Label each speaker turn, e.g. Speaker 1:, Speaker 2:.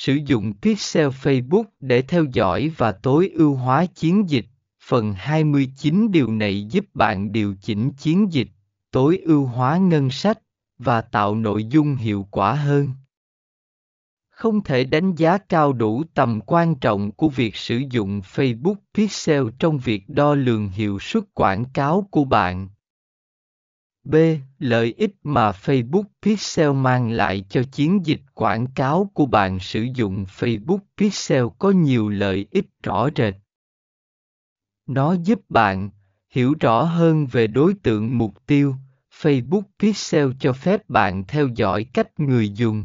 Speaker 1: Sử dụng Pixel Facebook để theo dõi và tối ưu hóa chiến dịch. Phần 29 điều này giúp bạn điều chỉnh chiến dịch, tối ưu hóa ngân sách và tạo nội dung hiệu quả hơn. Không thể đánh giá cao đủ tầm quan trọng của việc sử dụng Facebook Pixel trong việc đo lường hiệu suất quảng cáo của bạn. B. Lợi ích mà Facebook Pixel mang lại cho chiến dịch quảng cáo của bạn sử dụng Facebook Pixel có nhiều lợi ích rõ rệt. Nó giúp bạn hiểu rõ hơn về đối tượng mục tiêu. Facebook Pixel cho phép bạn theo dõi cách người dùng